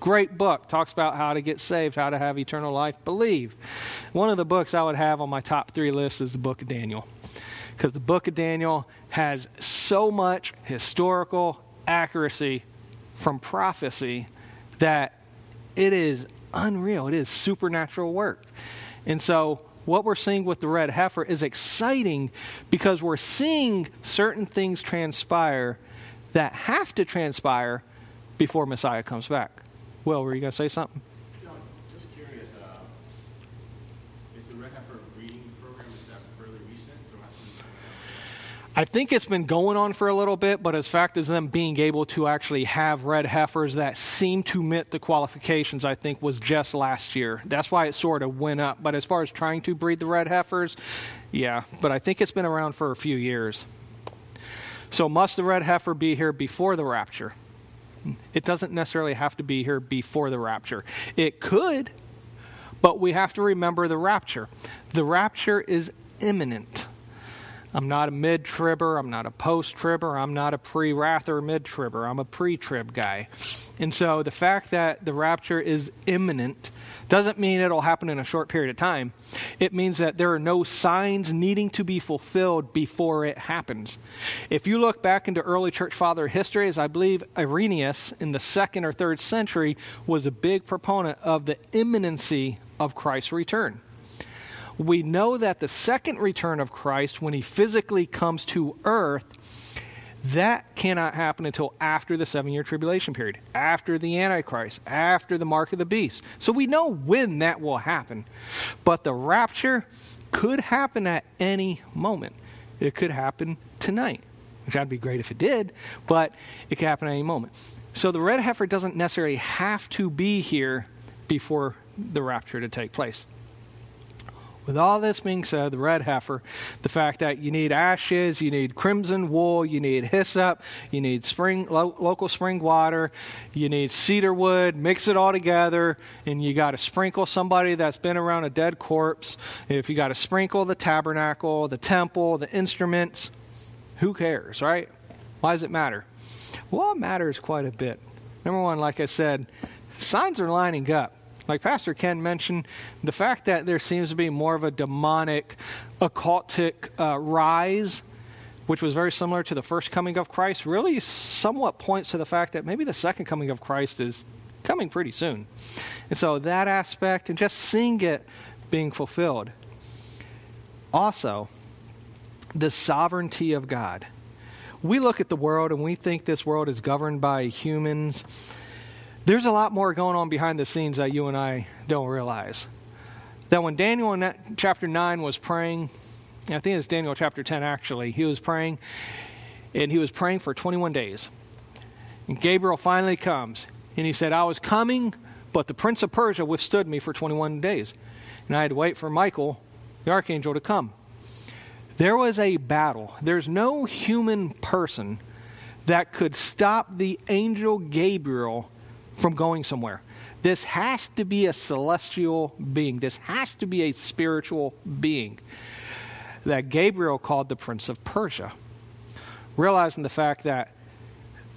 Great book. Talks about how to get saved, how to have eternal life. Believe. One of the books I would have on my top three list is the book of Daniel. Because the book of Daniel has so much historical accuracy from prophecy that it is unreal. It is supernatural work. And so, what we're seeing with the red heifer is exciting because we're seeing certain things transpire that have to transpire before Messiah comes back. Will, were you going to say something? No, just curious. Uh, is the Red Heifer breeding program is that fairly recent, I think it's been going on for a little bit, but as fact as them being able to actually have red heifers that seem to meet the qualifications, I think was just last year. That's why it sort of went up. But as far as trying to breed the red heifers, yeah, but I think it's been around for a few years. So must the red heifer be here before the rapture? It doesn't necessarily have to be here before the rapture. It could, but we have to remember the rapture. The rapture is imminent. I'm not a mid tribber. I'm not a post tribber. I'm not a pre wrath or mid tribber. I'm a pre trib guy. And so the fact that the rapture is imminent doesn't mean it'll happen in a short period of time. It means that there are no signs needing to be fulfilled before it happens. If you look back into early church father history, as I believe Irenaeus in the second or third century was a big proponent of the imminency of Christ's return we know that the second return of Christ, when he physically comes to earth, that cannot happen until after the seven year tribulation period, after the Antichrist, after the mark of the beast. So we know when that will happen. But the rapture could happen at any moment. It could happen tonight, which would be great if it did, but it could happen at any moment. So the red heifer doesn't necessarily have to be here before the rapture to take place. With all this being said, the red heifer, the fact that you need ashes, you need crimson wool, you need hyssop, you need spring lo- local spring water, you need cedar wood, mix it all together, and you got to sprinkle somebody that's been around a dead corpse. If you got to sprinkle the tabernacle, the temple, the instruments, who cares, right? Why does it matter? Well, it matters quite a bit. Number one, like I said, signs are lining up like Pastor Ken mentioned, the fact that there seems to be more of a demonic, occultic uh, rise, which was very similar to the first coming of Christ, really somewhat points to the fact that maybe the second coming of Christ is coming pretty soon. And so that aspect and just seeing it being fulfilled. Also, the sovereignty of God. We look at the world and we think this world is governed by humans there's a lot more going on behind the scenes that you and I don't realize. That when Daniel in chapter 9 was praying, I think it's Daniel chapter 10 actually, he was praying, and he was praying for 21 days. And Gabriel finally comes, and he said, I was coming, but the prince of Persia withstood me for 21 days. And I had to wait for Michael, the archangel, to come. There was a battle. There's no human person that could stop the angel Gabriel from going somewhere. This has to be a celestial being. This has to be a spiritual being that Gabriel called the Prince of Persia. Realizing the fact that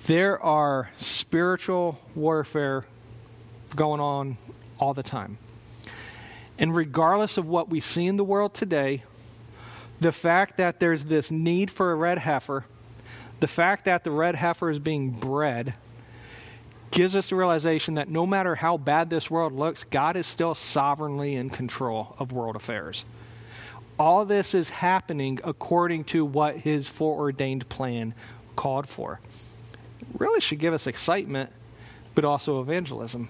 there are spiritual warfare going on all the time. And regardless of what we see in the world today, the fact that there's this need for a red heifer, the fact that the red heifer is being bred, gives us the realization that no matter how bad this world looks, God is still sovereignly in control of world affairs. All this is happening according to what his foreordained plan called for. It really should give us excitement, but also evangelism.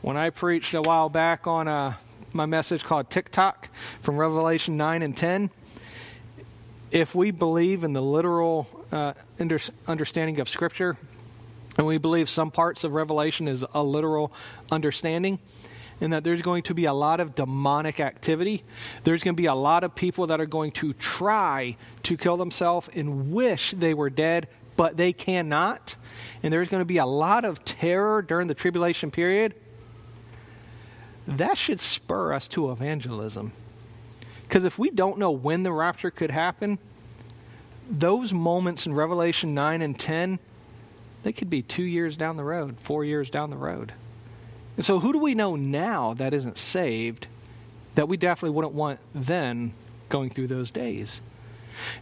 When I preached a while back on uh, my message called TikTok from Revelation 9 and 10, if we believe in the literal uh, understanding of Scripture, and we believe some parts of Revelation is a literal understanding, and that there's going to be a lot of demonic activity. There's going to be a lot of people that are going to try to kill themselves and wish they were dead, but they cannot. And there's going to be a lot of terror during the tribulation period. That should spur us to evangelism. Because if we don't know when the rapture could happen, those moments in Revelation 9 and 10 they could be two years down the road, four years down the road. And so, who do we know now that isn't saved that we definitely wouldn't want then going through those days?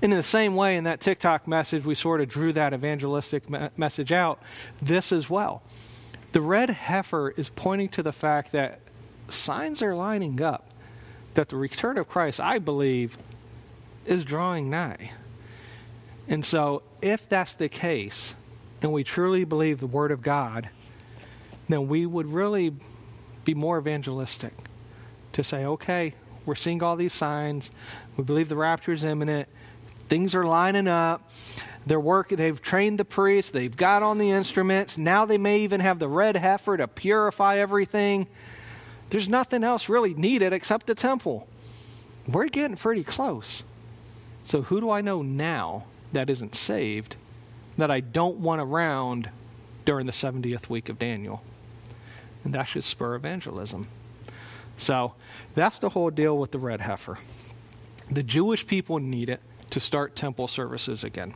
And in the same way, in that TikTok message, we sort of drew that evangelistic me- message out. This as well. The red heifer is pointing to the fact that signs are lining up, that the return of Christ, I believe, is drawing nigh. And so, if that's the case, and we truly believe the Word of God, then we would really be more evangelistic to say, okay, we're seeing all these signs. We believe the rapture is imminent. Things are lining up. They're working. They've trained the priests. They've got on the instruments. Now they may even have the red heifer to purify everything. There's nothing else really needed except the temple. We're getting pretty close. So who do I know now that isn't saved that I don't want around during the 70th week of Daniel. And that should spur evangelism. So that's the whole deal with the red heifer. The Jewish people need it to start temple services again.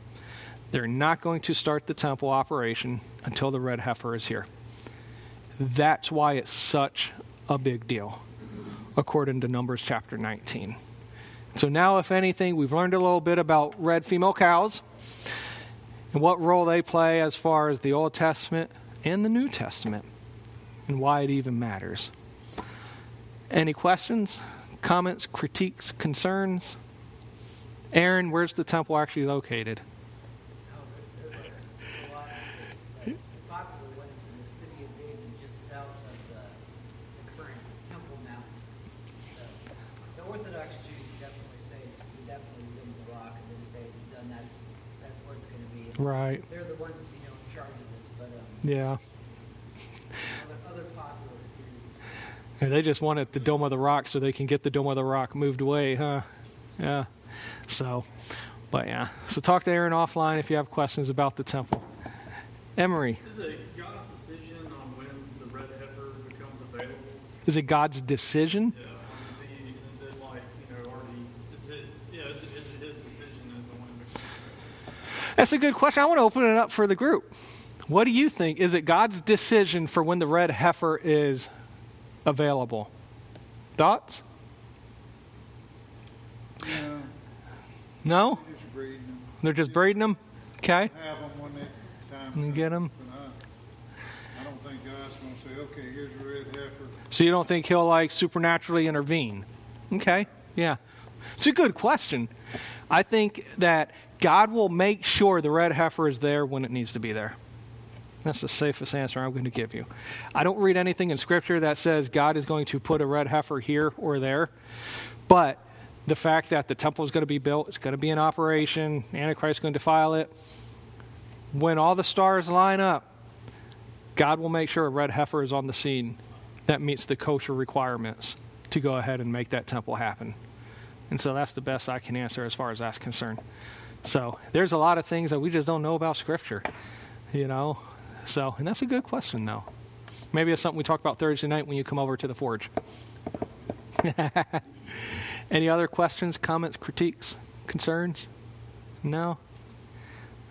They're not going to start the temple operation until the red heifer is here. That's why it's such a big deal, according to Numbers chapter 19. So now, if anything, we've learned a little bit about red female cows and what role they play as far as the Old Testament and the New Testament and why it even matters. Any questions, comments, critiques, concerns? Aaron, where's the temple actually located? Right. They're the ones, you know, in charge of this, but um, yeah. other, other popular. And they just wanted the Dome of the Rock so they can get the Dome of the Rock moved away, huh? Yeah. So, but yeah. So talk to Aaron offline if you have questions about the temple. Emery. Is it God's decision on when the red heifer becomes available? Is it God's decision? Yeah. Is, he, is it like, you know, already, is it, yeah, is it, is it his decision as the one who That's a good question. I want to open it up for the group. What do you think? Is it God's decision for when the red heifer is available? Thoughts? No, No? just breeding them. They're just breeding them? Okay. Have them when they time. And get 'em. But I, I don't think God's going to say, okay, here's a red heifer. So you don't think he'll like supernaturally intervene? Okay, yeah. It's a good question. I think that God will make sure the red heifer is there when it needs to be there. That's the safest answer I'm going to give you. I don't read anything in Scripture that says God is going to put a red heifer here or there, but the fact that the temple is going to be built, it's going to be in operation, Antichrist is going to defile it. When all the stars line up, God will make sure a red heifer is on the scene that meets the kosher requirements to go ahead and make that temple happen. And so that's the best I can answer as far as that's concerned. So there's a lot of things that we just don't know about Scripture, you know. So, and that's a good question, though. Maybe it's something we talk about Thursday night when you come over to the forge. Any other questions, comments, critiques, concerns? No?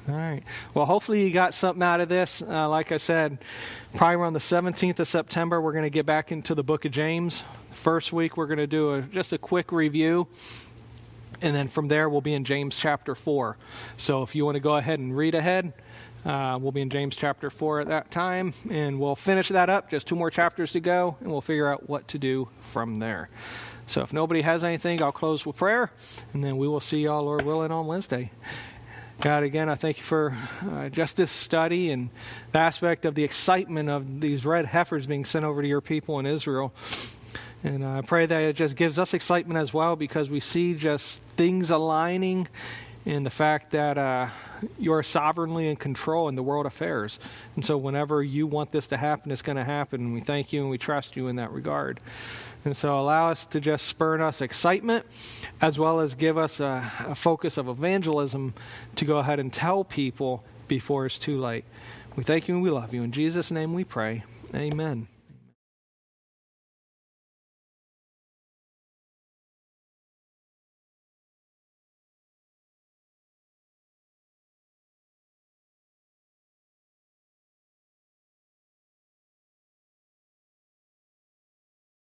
All right. Well, hopefully you got something out of this. Uh, like I said, probably around the 17th of September, we're going to get back into the book of James. First week, we're going to do a, just a quick review. And then from there, we'll be in James chapter 4. So if you want to go ahead and read ahead, uh, we'll be in James chapter 4 at that time. And we'll finish that up. Just two more chapters to go. And we'll figure out what to do from there. So if nobody has anything, I'll close with prayer. And then we will see y'all, Lord willing, on Wednesday. God, again, I thank you for uh, just this study and the aspect of the excitement of these red heifers being sent over to your people in Israel. And I pray that it just gives us excitement as well because we see just things aligning in the fact that uh, you're sovereignly in control in the world affairs. And so whenever you want this to happen, it's going to happen. And we thank you and we trust you in that regard. And so allow us to just spur in us excitement as well as give us a, a focus of evangelism to go ahead and tell people before it's too late. We thank you and we love you. In Jesus' name we pray. Amen.